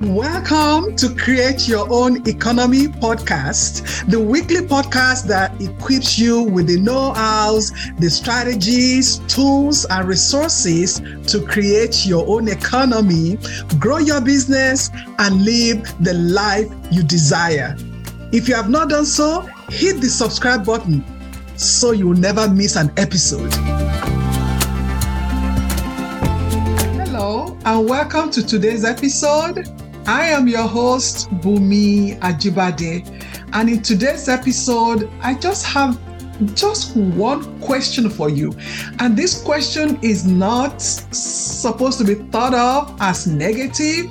Welcome to Create Your Own Economy podcast, the weekly podcast that equips you with the know hows, the strategies, tools, and resources to create your own economy, grow your business, and live the life you desire. If you have not done so, hit the subscribe button so you'll never miss an episode. Hello, and welcome to today's episode. I am your host, Bunmi Ajibade, and in today's episode, I just have just one question for you. And this question is not supposed to be thought of as negative.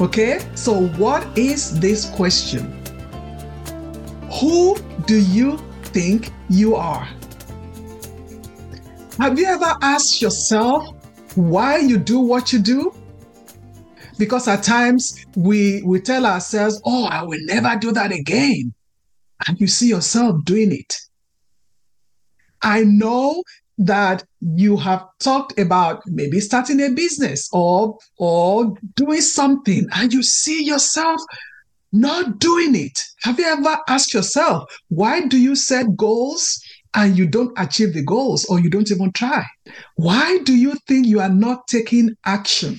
Okay, so what is this question? Who do you think you are? Have you ever asked yourself why you do what you do? Because at times we we tell ourselves, "Oh, I will never do that again," and you see yourself doing it. I know that you have talked about maybe starting a business or or doing something and you see yourself not doing it. Have you ever asked yourself, why do you set goals and you don't achieve the goals or you don't even try? Why do you think you are not taking action?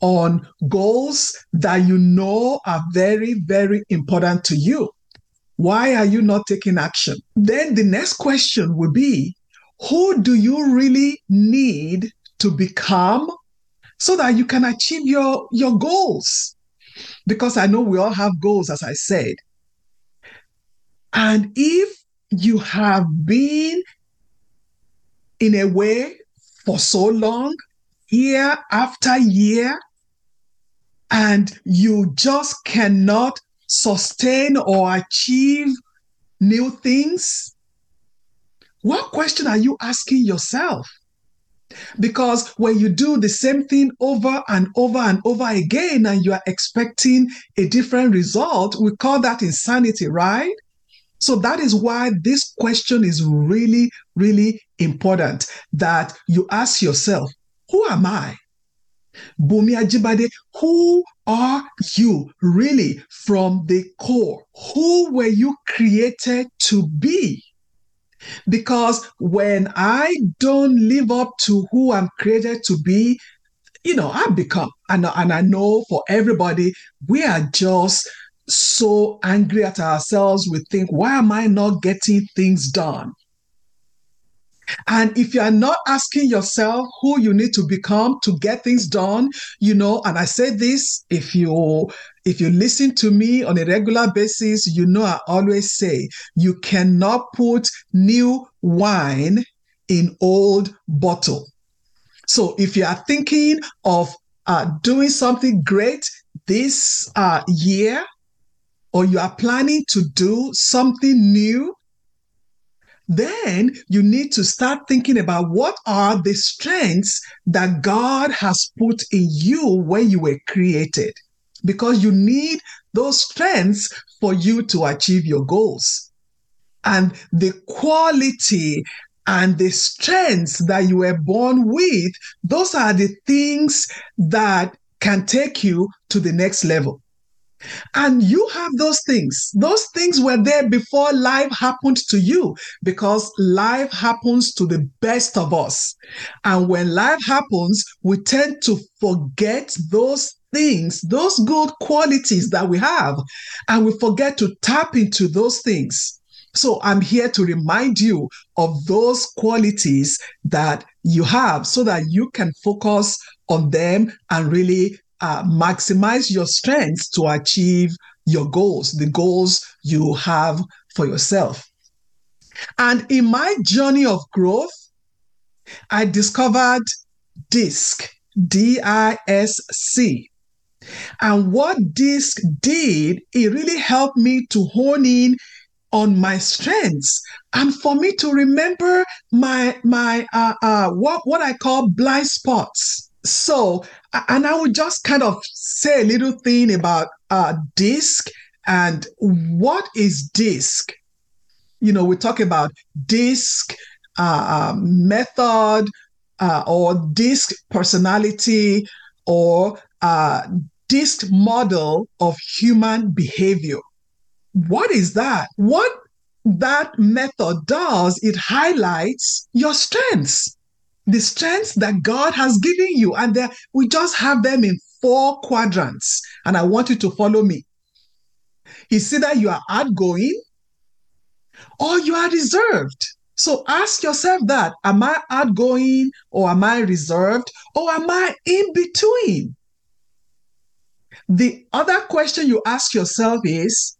On goals that you know are very, very important to you. Why are you not taking action? Then the next question will be who do you really need to become so that you can achieve your, your goals? Because I know we all have goals, as I said. And if you have been in a way for so long year after year, and you just cannot sustain or achieve new things? What question are you asking yourself? Because when you do the same thing over and over and over again and you are expecting a different result, we call that insanity, right? So that is why this question is really, really important that you ask yourself who am I? Bunmi Ajibade, who are you really from the core? Who were you created to be? Because when I don't live up to who I'm created to be, you know, I become, and, and I know for everybody, we are just so angry at ourselves. We think, why am I not getting things done? And if you are not asking yourself who you need to become to get things done, you know, and I say this, if you if you listen to me on a regular basis, you know I always say you cannot put new wine in old bottle. So if you are thinking of uh, doing something great this uh, year, or you are planning to do something new, then you need to start thinking about what are the strengths that God has put in you when you were created. Because you need those strengths for you to achieve your goals. And the quality and the strengths that you were born with, those are the things that can take you to the next level. And you have those things. Those things were there before life happened to you because life happens to the best of us. And when life happens, we tend to forget those things, those good qualities that we have, and we forget to tap into those things. So I'm here to remind you of those qualities that you have so that you can focus on them and really uh, maximize your strengths to achieve your goals, the goals you have for yourself. And in my journey of growth, I discovered DISC, D I S C. And what DISC did, it really helped me to hone in on my strengths and for me to remember my my uh, uh, what what I call blind spots so, and I would just kind of say a little thing about uh, DISC and what is DISC? You know, we talk about DISC uh, um, method uh, or DISC personality or uh, DISC model of human behavior. What is that? What that method does, it highlights your strengths, the strengths that God has given you. And we just have them in four quadrants. And I want you to follow me. It's either you are outgoing or you are reserved. So ask yourself that Am I outgoing or am I reserved or am I in between? The other question you ask yourself is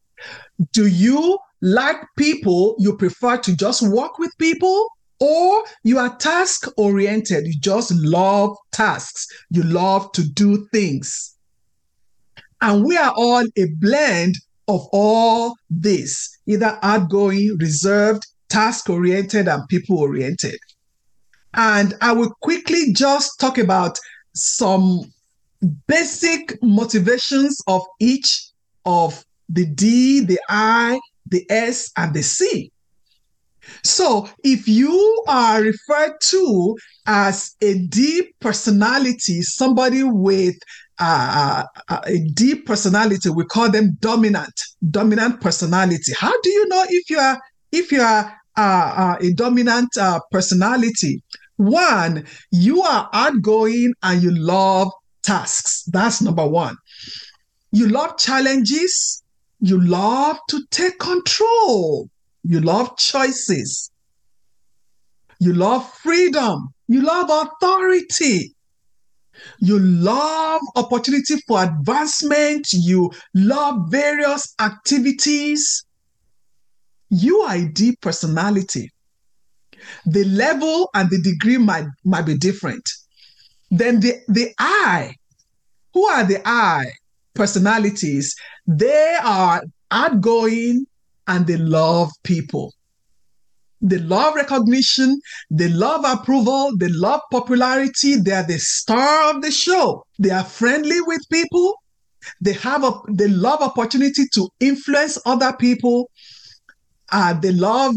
Do you like people you prefer to just work with people? Or you are task oriented, you just love tasks, you love to do things. And we are all a blend of all this, either outgoing, reserved, task oriented, and people oriented. And I will quickly just talk about some basic motivations of each of the D, the I, the S, and the C. So if you are referred to as a D personality, somebody with uh, uh, a D personality, we call them dominant, dominant personality. How do you know if you are if you are uh, uh a dominant uh, personality? One, you are outgoing and you love tasks. That's number one. You love challenges. You love to take control. You love choices. You love freedom. You love authority. You love opportunity for advancement. You love various activities. You are a D personality. The level and the degree might, might be different. Then the, the I, who are the I personalities? They are outgoing and they love people. They love recognition, they love approval, they love popularity. They are the star of the show. They are friendly with people. They have a they love opportunity to influence other people. Uh, they love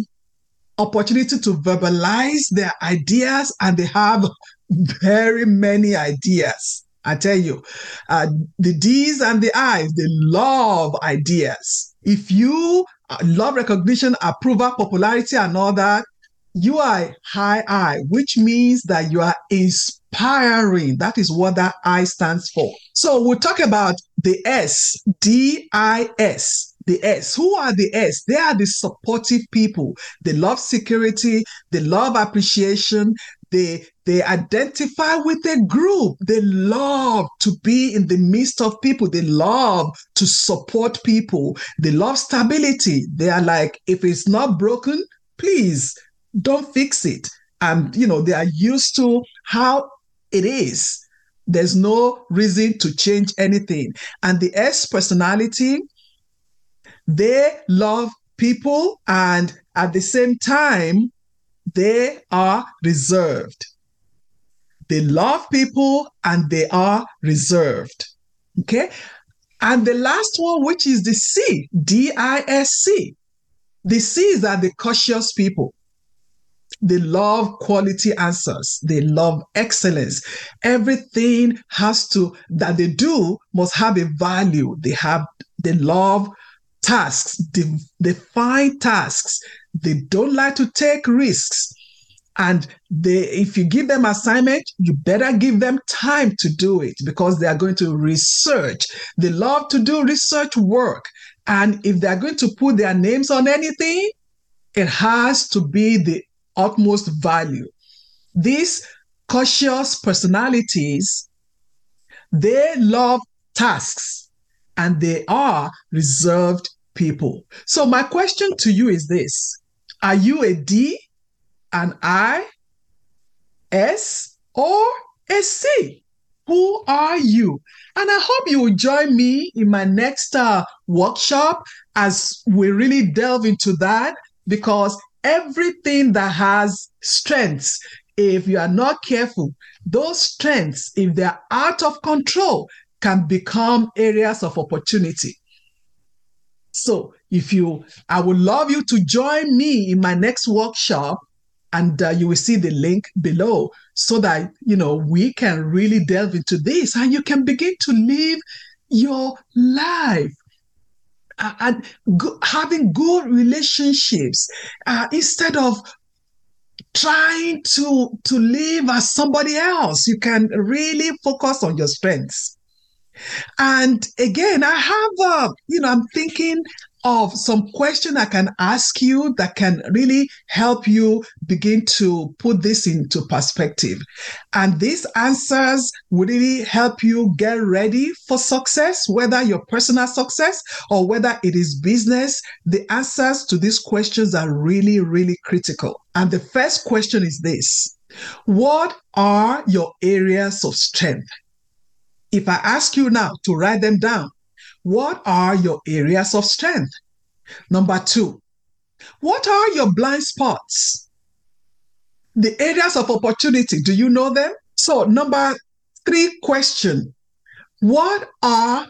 opportunity to verbalize their ideas, and they have very many ideas. I tell you, uh, the D's and the I's, they love ideas. If you uh, love recognition, approval, popularity, and all that, you are high I, which means that you are inspiring. That is what that I stands for. So we'll talk about the S, D I S. The S. Who are the S? They are the supportive people. They love security. They love appreciation. They they identify with their group. They love to be in the midst of people. They love to support people. They love stability. They are like, if it's not broken, please don't fix it. And, you know, they are used to how it is. There's no reason to change anything. And the S personality, they love people and at the same time, they are reserved. They love people and they are reserved. Okay. And the last one, which is the C, D I S C. The C's are the cautious people. They love quality answers. They love excellence. Everything has to, that they do must have a value. They have, they love tasks. They, they find tasks. They don't like to take risks and they if you give them assignment you better give them time to do it because they are going to research. They love to do research work. And if they're going to put their names on anything it has to be the utmost value. These cautious personalities they love tasks and they are reserved people. So my question to you is this. Are you a d an I, S, or a C? Who are you? And I hope you will join me in my next uh, workshop as we really delve into that because everything that has strengths, if you are not careful, those strengths, if they're out of control, can become areas of opportunity. So if you, I would love you to join me in my next workshop and uh, you will see the link below so that you know we can really delve into this and you can begin to live your life. Uh, and go- having good relationships uh, instead of trying to to live as somebody else you can really focus on your strengths. And again i have uh, you know i'm thinking of some question I can ask you that can really help you begin to put this into perspective. And these answers will really help you get ready for success, whether your personal success or whether it is business. The answers to these questions are really, really critical. And the first question is this What are your areas of strength? If I ask you now to write them down, what are your areas of strength? Number two, what are your blind spots? The areas of opportunity, do you know them? So, number three question What are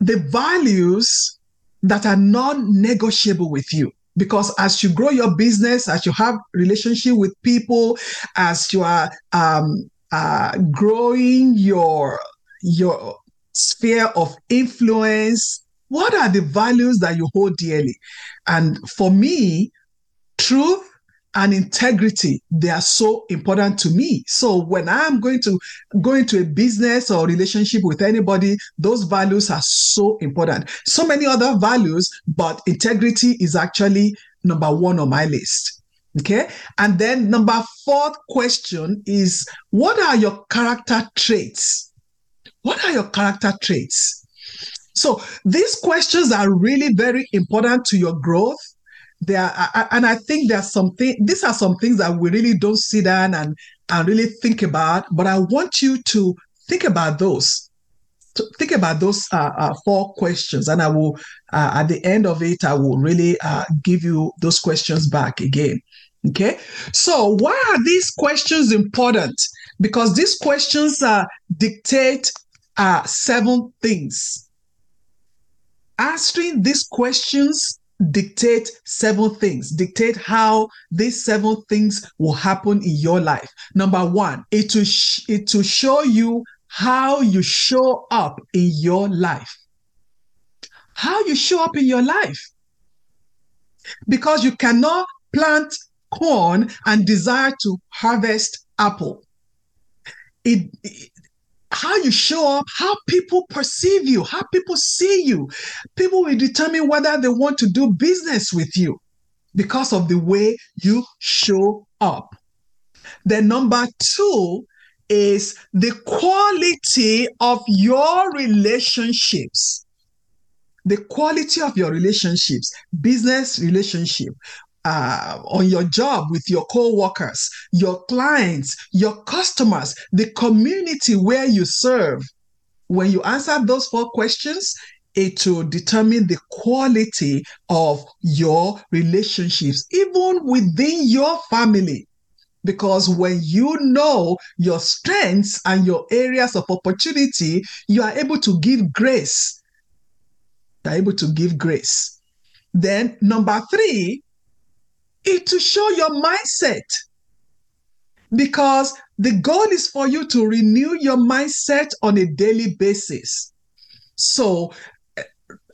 the values that are non negotiable with you? Because as you grow your business, as you have relationship with people, as you are um, uh, growing your your sphere of influence, what are the values that you hold dearly? And for me, truth and integrity they are so important to me. So when i'm going to go into a business or relationship with anybody those values are so important. So many other values but integrity is actually number one on my list. Okay? And then number fourth question is what are your character traits what are your character traits so these questions are really very important to your growth. They are, and I think there's something. These are some things that we really don't sit down and and really think about. But I want you to think about those. Think about those uh, uh, four questions, and I will uh, at the end of it, I will really uh, give you those questions back again. Okay. So why are these questions important? Because these questions uh, dictate uh, seven things. Answering these questions dictate seven things dictate how these seven things will happen in your life. Number one it will sh- it will show you how you show up in your life. How you show up in your life. Because you cannot plant corn and desire to harvest apple. It, it how you show up, how people perceive you, how people see you. People will determine whether they want to do business with you because of the way you show up. The number two is the quality of your relationships. The quality of your relationships, business relationship, uh, on your job with your co-workers, your clients, your customers, the community where you serve. When you answer those four questions, it will determine the quality of your relationships, even within your family. Because when you know your strengths and your areas of opportunity, you are able to give grace. You are able to give grace. Then, number three, it to show your mindset because the goal is for you to renew your mindset on a daily basis. So,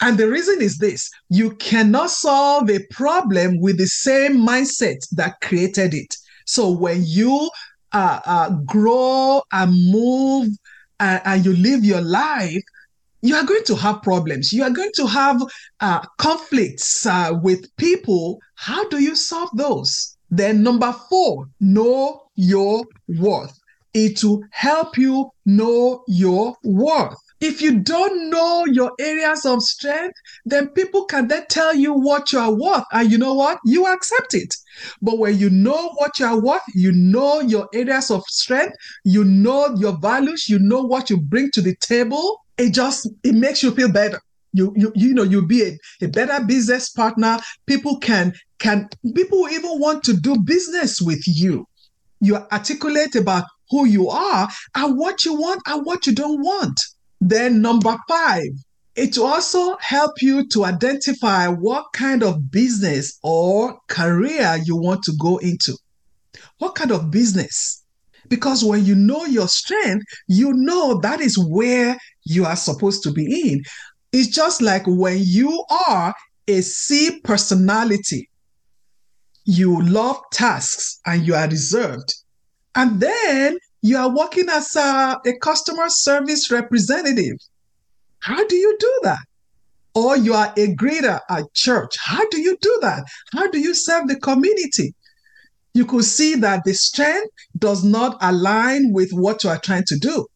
and the reason is this you cannot solve a problem with the same mindset that created it. So, when you uh, uh, grow and move uh, and you live your life, you are going to have problems. You are going to have uh, conflicts uh, with people. How do you solve those? Then, number four, know your worth. It will help you know your worth. If you don't know your areas of strength, then people can then tell you what you are worth. And you know what? You accept it. But when you know what you are worth, you know your areas of strength, you know your values, you know what you bring to the table, it just it makes you feel better. You you you know you'll be a, a better business partner. People can can people even want to do business with you. You articulate about who you are and what you want and what you don't want. Then number five it also help you to identify what kind of business or career you want to go into. What kind of business? Because when you know your strength, you know that is where you are supposed to be in. It's just like when you are a C personality, you love tasks and you are reserved. And then you are working as a, a customer service representative. How do you do that? Or you are a greeter at church. How do you do that? How do you serve the community? You could see that the strength does not align with what you are trying to do.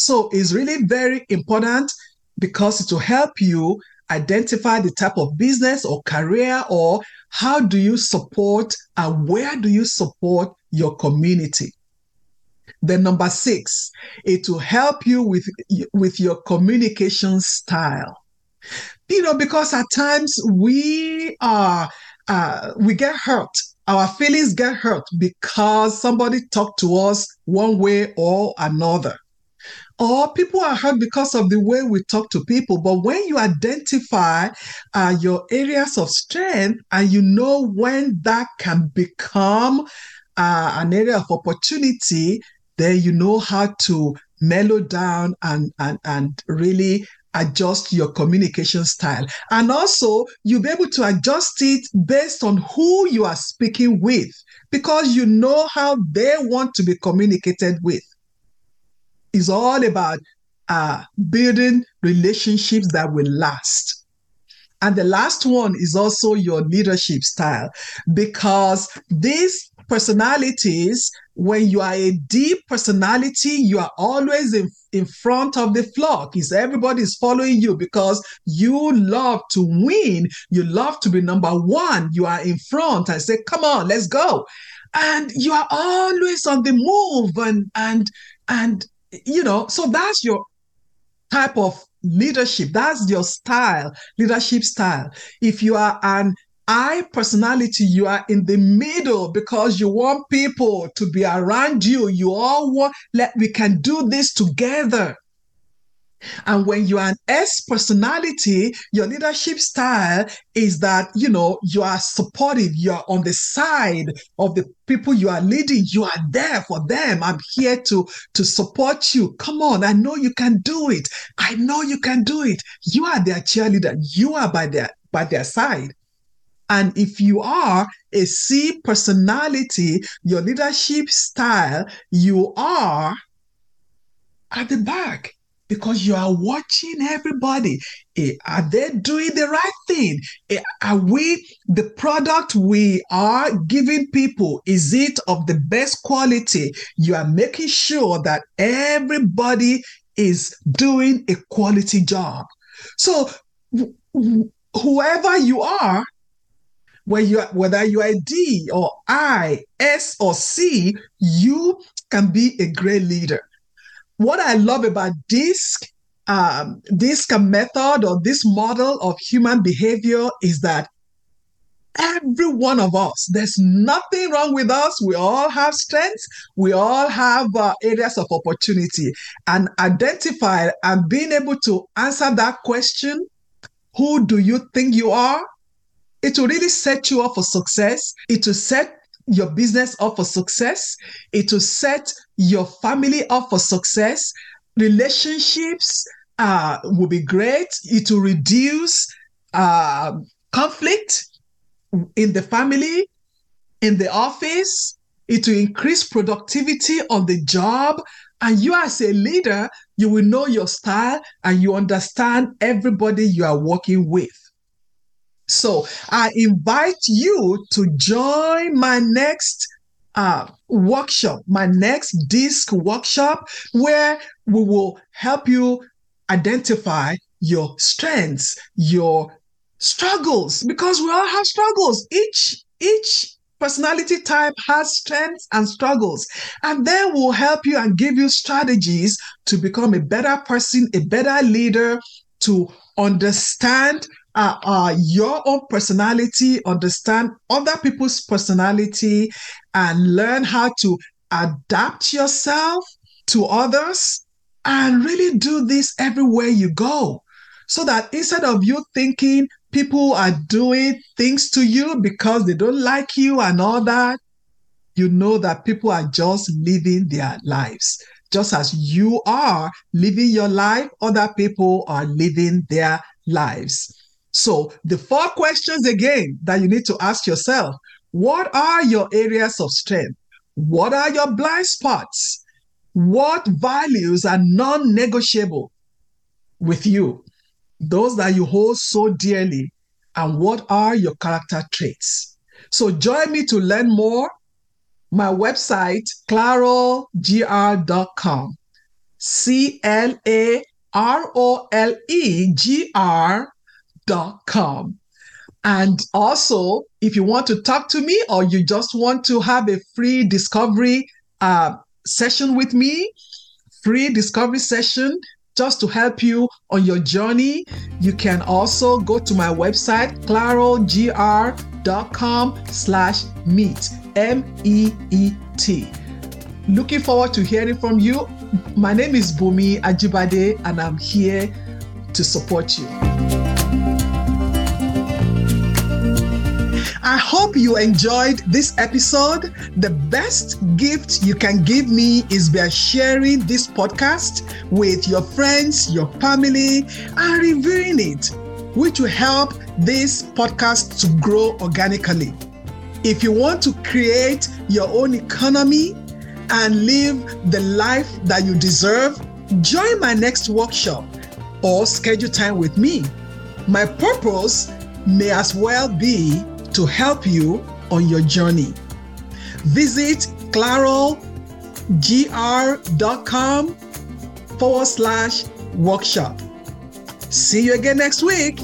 So it's really very important because it will help you identify the type of business or career or how do you support and where do you support your community. Then number six, it will help you with, with your communication style. You know, because at times we are uh, we get hurt. Our feelings get hurt because somebody talked to us one way or another or people are hurt because of the way we talk to people. But when you identify uh, your areas of strength and you know when that can become uh, an area of opportunity, then you know how to mellow down and, and, and really adjust your communication style. And also, you'll be able to adjust it based on who you are speaking with because you know how they want to be communicated with is all about uh, building relationships that will last. And the last one is also your leadership style because these personalities, when you are a D personality, you are always in, in front of the flock. Is everybody is following you because you love to win. You love to be number one. You are in front and say, come on, let's go. And you are always on the move and and and you know, so that's your type of leadership. That's your style, leadership style. If you are an I personality, you are in the middle because you want people to be around you. You all want, let we can do this together. And when you are an S personality, your leadership style is that, you know, you are supportive, you are on the side of the people you are leading, you are there for them. I'm here to, to support you. Come on, I know you can do it. I know you can do it. You are their cheerleader, you are by their by their side. And if you are a C personality, your leadership style, you are at the back because you are watching everybody. Eh, are they doing the right thing? Eh, are we, the product we are giving people, is it of the best quality? You are making sure that everybody is doing a quality job. So, whoever you are, whether you are, whether you are D or I, S or C, you can be a great leader what I love about DISC, um, DISC method or this model of human behavior is that every one of us, there's nothing wrong with us. We all have strengths. We all have uh, areas of opportunity and identify and being able to answer that question, who do you think you are? It will really set you up for success. It will set your business up for success. It will set your family up for success. Relationships uh, will be great. It will reduce uh, conflict in the family, in the office. It will increase productivity on the job. And you, as a leader, you will know your style and you understand everybody you are working with. So I invite you to join my next uh, workshop, my next disc workshop, where we will help you identify your strengths, your struggles, because we all have struggles. Each each personality type has strengths and struggles, and then we'll help you and give you strategies to become a better person, a better leader, to understand uh, uh, your own personality, understand other people's personality, and learn how to adapt yourself to others and really do this everywhere you go. So that instead of you thinking people are doing things to you because they don't like you and all that, you know that people are just living their lives. Just as you are living your life, other people are living their lives. So, the four questions again that you need to ask yourself what are your areas of strength? What are your blind spots? What values are non negotiable with you? Those that you hold so dearly. And what are your character traits? So, join me to learn more. My website, clarolegr.com. C L A R O L E G R.com. And also, if you want to talk to me or you just want to have a free discovery uh, session with me, free discovery session just to help you on your journey, you can also go to my website, clarolegr.com slash meet, M-E-E-T. Looking forward to hearing from you. My name is Bunmi Ajibade, and I'm here to support you. I hope you enjoyed this episode. The best gift you can give me is by sharing this podcast with your friends, your family, and reviewing it, which will help this podcast to grow organically. If you want to create your own economy and live the life that you deserve, join my next workshop or schedule time with me. My purpose may as well be to help you on your journey. Visit clarolegr.com forward slash workshop. See you again next week.